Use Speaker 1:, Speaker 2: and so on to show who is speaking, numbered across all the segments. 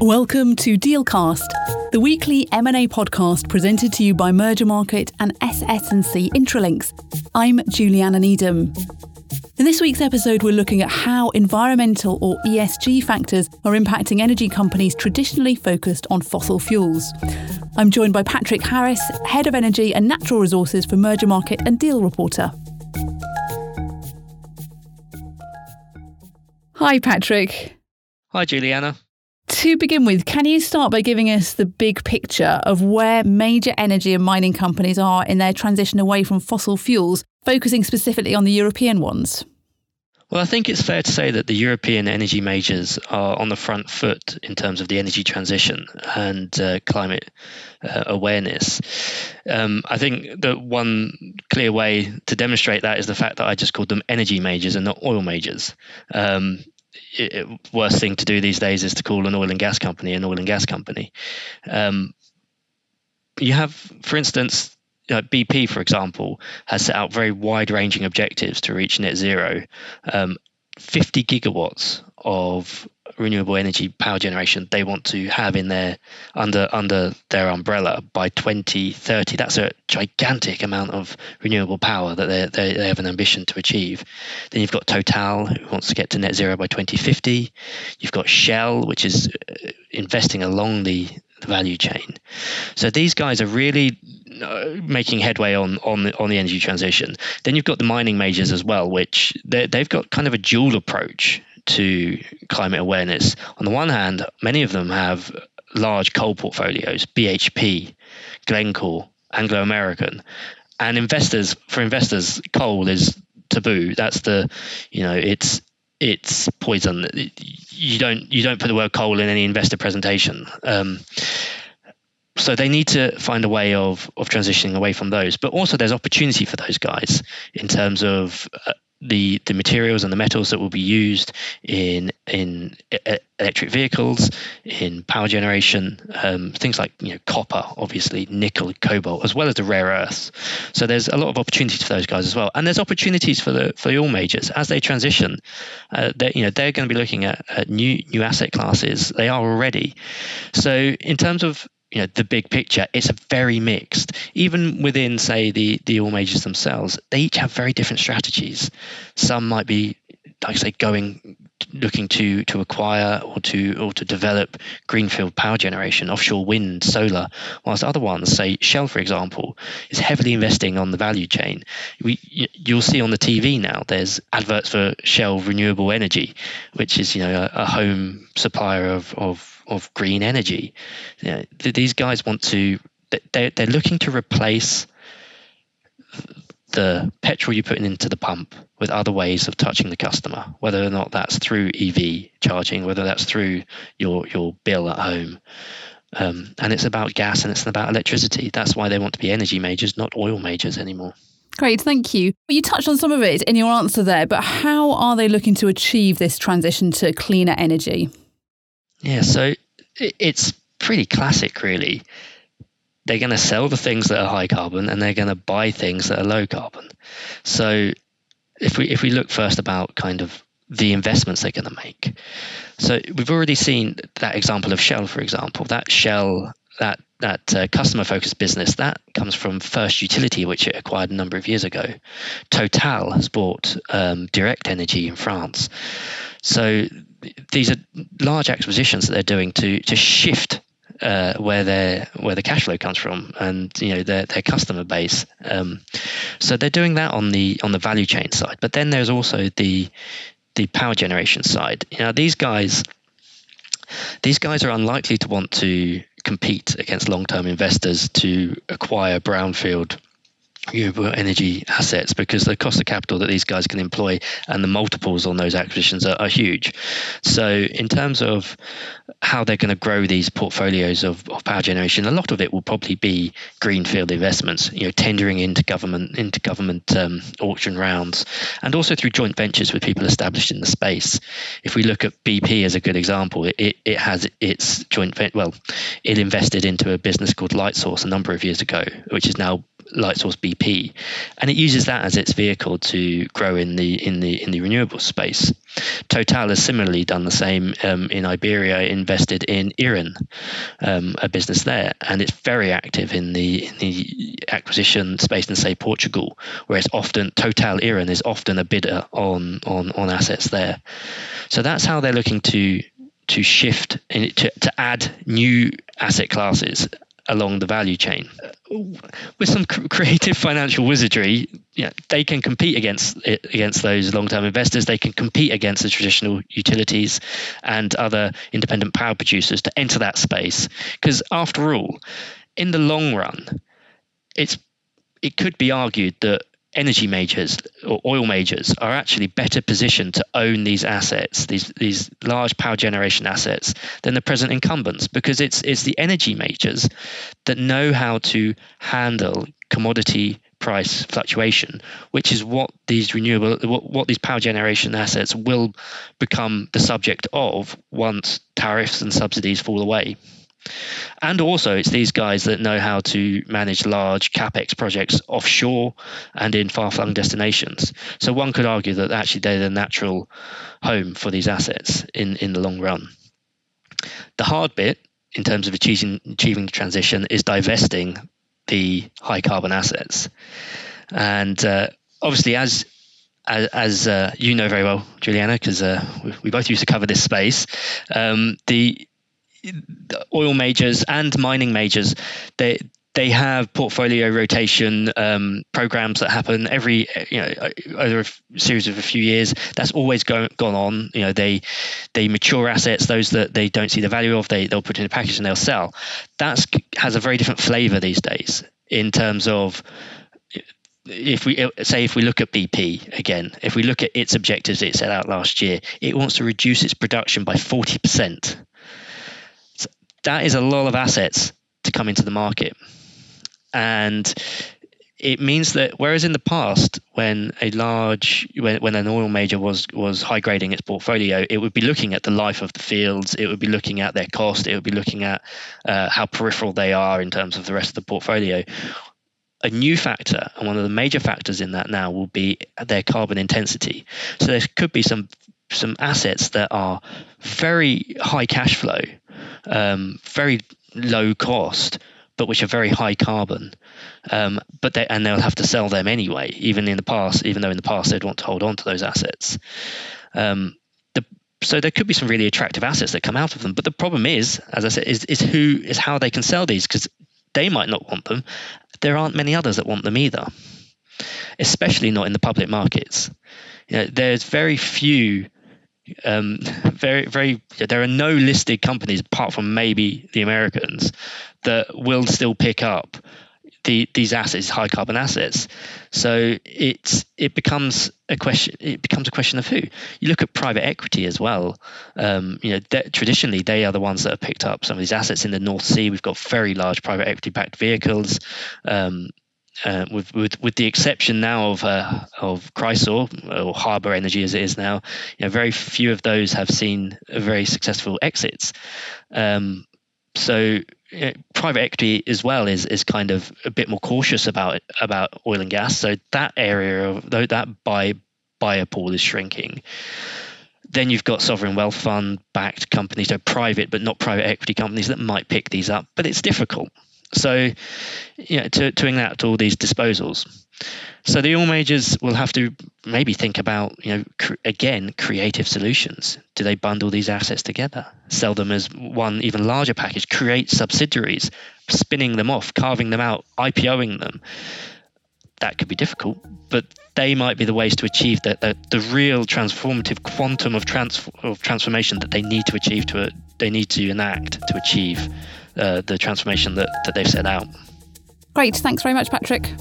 Speaker 1: Welcome to Dealcast, the weekly M&A podcast presented to you by Mergermarket and SS&C Intralinks. I'm Juliana Needham. In this week's episode, we're looking at how environmental or ESG factors are impacting energy companies traditionally focused on fossil fuels. I'm joined by Patrick Harris, Head of Energy and Natural Resources for Mergermarket and Deal Reporter. Hi, Patrick.
Speaker 2: Hi, Juliana.
Speaker 1: To begin with, can you start by giving us the big picture of where major energy and mining companies are in their transition away from fossil fuels focusing specifically on the European ones?
Speaker 2: Well, I think it's fair to say that the European energy majors are on the front foot in terms of the energy transition and uh, climate uh, awareness. Um, I think that one clear way to demonstrate that is the fact that I just called them energy majors and not oil majors. Um, it, worst thing to do these days is to call an oil and gas company an oil and gas company. Um, you have, for instance, uh, BP, for example, has set out very wide ranging objectives to reach net zero. Um, 50 gigawatts of renewable energy power generation they want to have in their under under their umbrella by 2030 that's a gigantic amount of renewable power that they, they, they have an ambition to achieve. Then you've got total who wants to get to net zero by 2050 you've got shell which is uh, investing along the, value chain. So these guys are really uh, making headway on on the, on the energy transition. Then you've got the mining majors as well, which they've got kind of a dual approach to climate awareness. On the one hand, many of them have large coal portfolios, BHP, Glencore, Anglo American, and investors for investors, coal is taboo. That's the you know it's it's poison. You don't you don't put the word coal in any investor presentation. Um, so they need to find a way of of transitioning away from those but also there's opportunity for those guys in terms of uh, the the materials and the metals that will be used in in electric vehicles, in power generation, um, things like you know copper, obviously nickel, cobalt, as well as the rare earths. So there's a lot of opportunities for those guys as well, and there's opportunities for the for the oil majors as they transition. Uh, they you know they're going to be looking at, at new new asset classes. They are already. So in terms of you know the big picture it's a very mixed even within say the the oil majors themselves they each have very different strategies. Some might be like I say going looking to to acquire or to or to develop greenfield power generation offshore wind solar whilst other ones say shell for example is heavily investing on the value chain. We you'll see on the tv now there's adverts for shell renewable energy which is you know a, a home supplier of of of green energy. You know, these guys want to they're, they're looking to replace the petrol you're putting into the pump with other ways of touching the customer, whether or not that's through EV charging, whether that's through your your bill at home. Um, and it's about gas and it's about electricity. That's why they want to be energy majors, not oil majors anymore.
Speaker 1: Great, thank you. You touched on some of it in your answer there, but how are they looking to achieve this transition to cleaner energy?
Speaker 2: Yeah, so it's pretty classic, really. They're going to sell the things that are high carbon, and they're going to buy things that are low carbon. So, if we if we look first about kind of the investments they're going to make, so we've already seen that example of Shell, for example. That Shell that that uh, customer focused business that comes from First Utility, which it acquired a number of years ago. Total has bought um, Direct Energy in France. So these are large acquisitions that they're doing to to shift uh, where their where the cash flow comes from and you know their their customer base. Um, so they're doing that on the on the value chain side, but then there's also the the power generation side. Know these guys these guys are unlikely to want to compete against long term investors to acquire brownfield renewable energy assets because the cost of capital that these guys can employ and the multiples on those acquisitions are, are huge. So, in terms of how they're going to grow these portfolios of, of power generation, a lot of it will probably be greenfield investments. You know, tendering into government into government um, auction rounds, and also through joint ventures with people established in the space. If we look at BP as a good example, it, it, has its joint. Well, it invested into a business called Lightsource a number of years ago, which is now Lightsource BP, and it uses that as its vehicle to grow in the in the in the renewable space. Total has similarly done the same um, in Iberia, invested in Eren, um, a business there, and it's very active in the in the acquisition space in say Portugal, where it's often Total Eren is often a bidder on on on assets there. So that's how they're looking to to shift to, to add new asset classes along the value chain. Uh, with some creative financial wizardry, yeah, they can compete against against those long-term investors. They can compete against the traditional utilities and other independent power producers to enter that space. Because after all, in the long run, it's it could be argued that energy majors or oil majors are actually better positioned to own these assets, these these large power generation assets, than the present incumbents, because it's it's the energy majors that know how to handle commodity price fluctuation, which is what these renewable what, what these power generation assets will become the subject of once tariffs and subsidies fall away. And also, it's these guys that know how to manage large capex projects offshore and in far flung destinations. So, one could argue that actually they're the natural home for these assets in, in the long run. The hard bit, in terms of achieving, achieving the transition, is divesting the high carbon assets. And uh, obviously, as as, as uh, you know very well, Juliana, because uh, we, we, both used to cover this space, um, the oil majors and mining majors, they they have portfolio rotation um, programs that happen every you know over a series of a few years. That's always go, gone on. You know they they mature assets, those that they don't see the value of, they they'll put in a package and they'll sell. That has a very different flavour these days in terms of if we say if we look at BP again, if we look at its objectives it set out last year, it wants to reduce its production by forty percent that is a lot of assets to come into the market. And it means that whereas in the past, when a large when, when an oil major was was high grading its portfolio, it would be looking at the life of the fields, it would be looking at their cost, it would be looking at uh, how peripheral they are in terms of the rest of the portfolio. A new factor, and one of the major factors in that now, will be their carbon intensity. So there could be some some assets that are very high cash flow, um, very low cost, but which are very high carbon. Um, but they, and they'll have to sell them anyway, even in the past, even though in the past they'd want to hold on to those assets. Um, the, so there could be some really attractive assets that come out of them. But the problem is, as I said, is, is who is how they can sell these because they might not want them. There aren't many others that want them either, especially not in the public markets. You know, there's very few um, very, very. There are no listed companies apart from maybe the Americans that will still pick up the, these assets, high carbon assets. So it's it becomes a question. It becomes a question of who. You look at private equity as well. Um, you know, traditionally they are the ones that have picked up some of these assets in the North Sea. We've got very large private equity backed vehicles. Um, uh, with, with with the exception now of uh, of Chrysaor or Harbour Energy as it is now, you know, very few of those have seen very successful exits. Um, so you know, private equity as well is is kind of a bit more cautious about about oil and gas. So that area of that buy buyer pool is shrinking. Then you've got sovereign wealth fund backed companies, so private but not private equity companies that might pick these up, but it's difficult. So, know, to, to enact all these disposals. So the oil majors will have to maybe think about, you know, cr- again, creative solutions. Do they bundle these assets together, sell them as one even larger package, create subsidiaries, spinning them off, carving them out, IPOing them? That could be difficult, but they might be the ways to achieve the, the, the real transformative quantum of, trans- of transformation that they need to achieve to it, they need to enact to achieve uh, the transformation that, that they've set out.
Speaker 1: Great. Thanks very much, Patrick.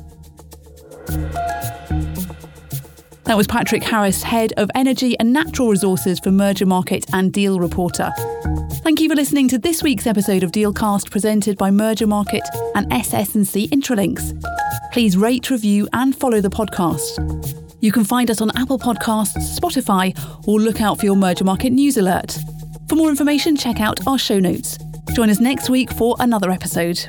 Speaker 1: That was Patrick Harris, Head of Energy and Natural Resources for Mergermarket and Deal Reporter. Thank you for listening to this week's episode of Dealcast presented by Mergermarket and SS&C Intralinks. Please rate, review and follow the podcast. You can find us on Apple Podcasts, Spotify or look out for your Mergermarket news alert. For more information, check out our show notes. Join us next week for another episode.